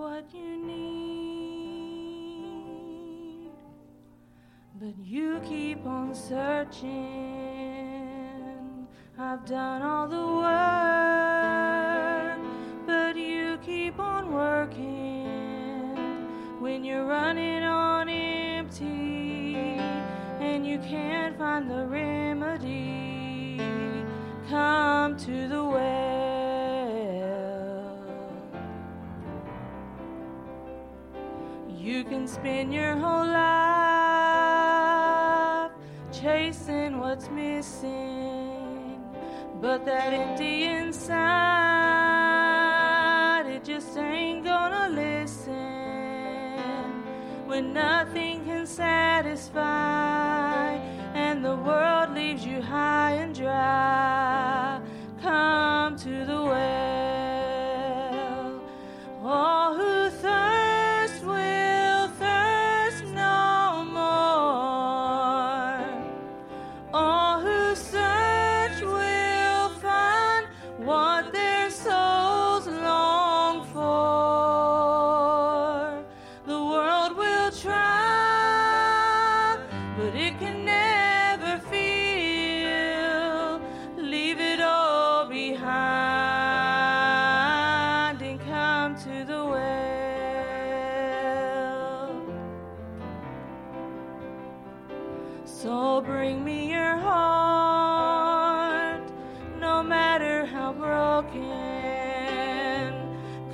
what you need. But you keep on searching. I've done all the work, but you keep on working when you're running on empty and you can't find the remedy. Come to the well. You can spend your whole life chasing what's missing, but that empty inside, it just ain't gonna listen when nothing can satisfy and the world leaves you high and dry. So bring me your heart, no matter how broken.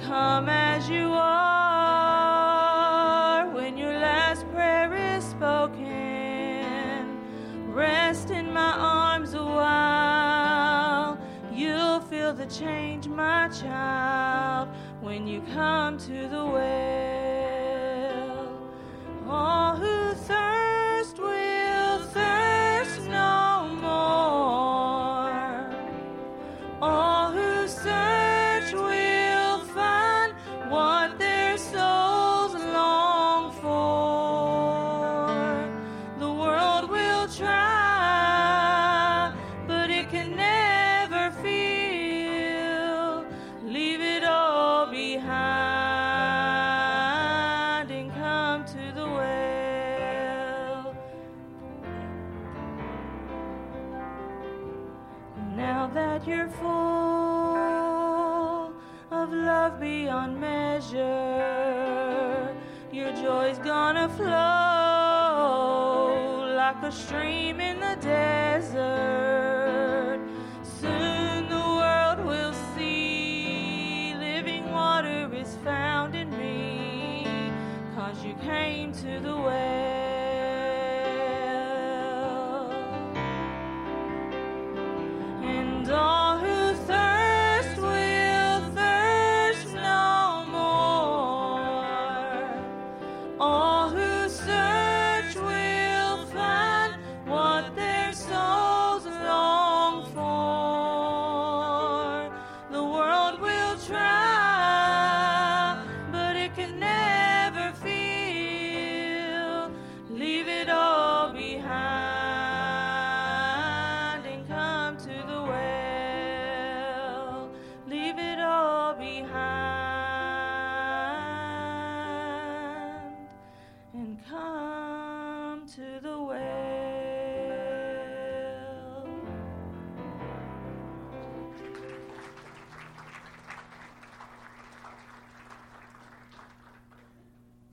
Come as you are when your last prayer is spoken. Rest in my arms a while. You'll feel the change, my child, when you come to the well. You're full of love beyond measure, your joy's gonna flow like a stream in the desert. Soon the world will see living water is found in me, cause you came to the well.